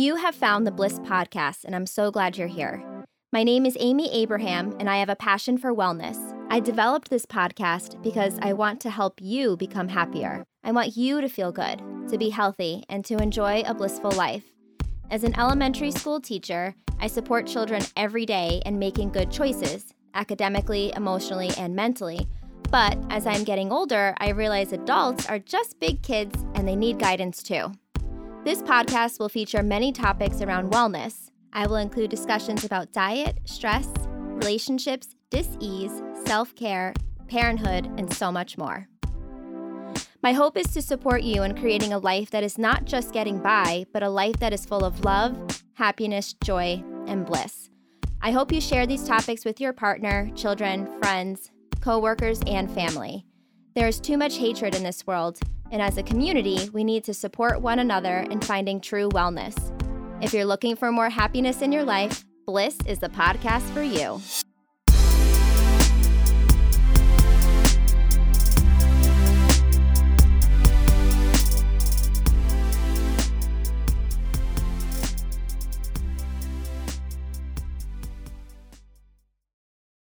You have found the Bliss Podcast, and I'm so glad you're here. My name is Amy Abraham, and I have a passion for wellness. I developed this podcast because I want to help you become happier. I want you to feel good, to be healthy, and to enjoy a blissful life. As an elementary school teacher, I support children every day in making good choices, academically, emotionally, and mentally. But as I'm getting older, I realize adults are just big kids and they need guidance too. This podcast will feature many topics around wellness, I will include discussions about diet, stress, relationships, dis-ease, self-care, parenthood, and so much more. My hope is to support you in creating a life that is not just getting by, but a life that is full of love, happiness, joy, and bliss. I hope you share these topics with your partner, children, friends, coworkers, and family. There is too much hatred in this world, and as a community, we need to support one another in finding true wellness. If you're looking for more happiness in your life, Bliss is the podcast for you.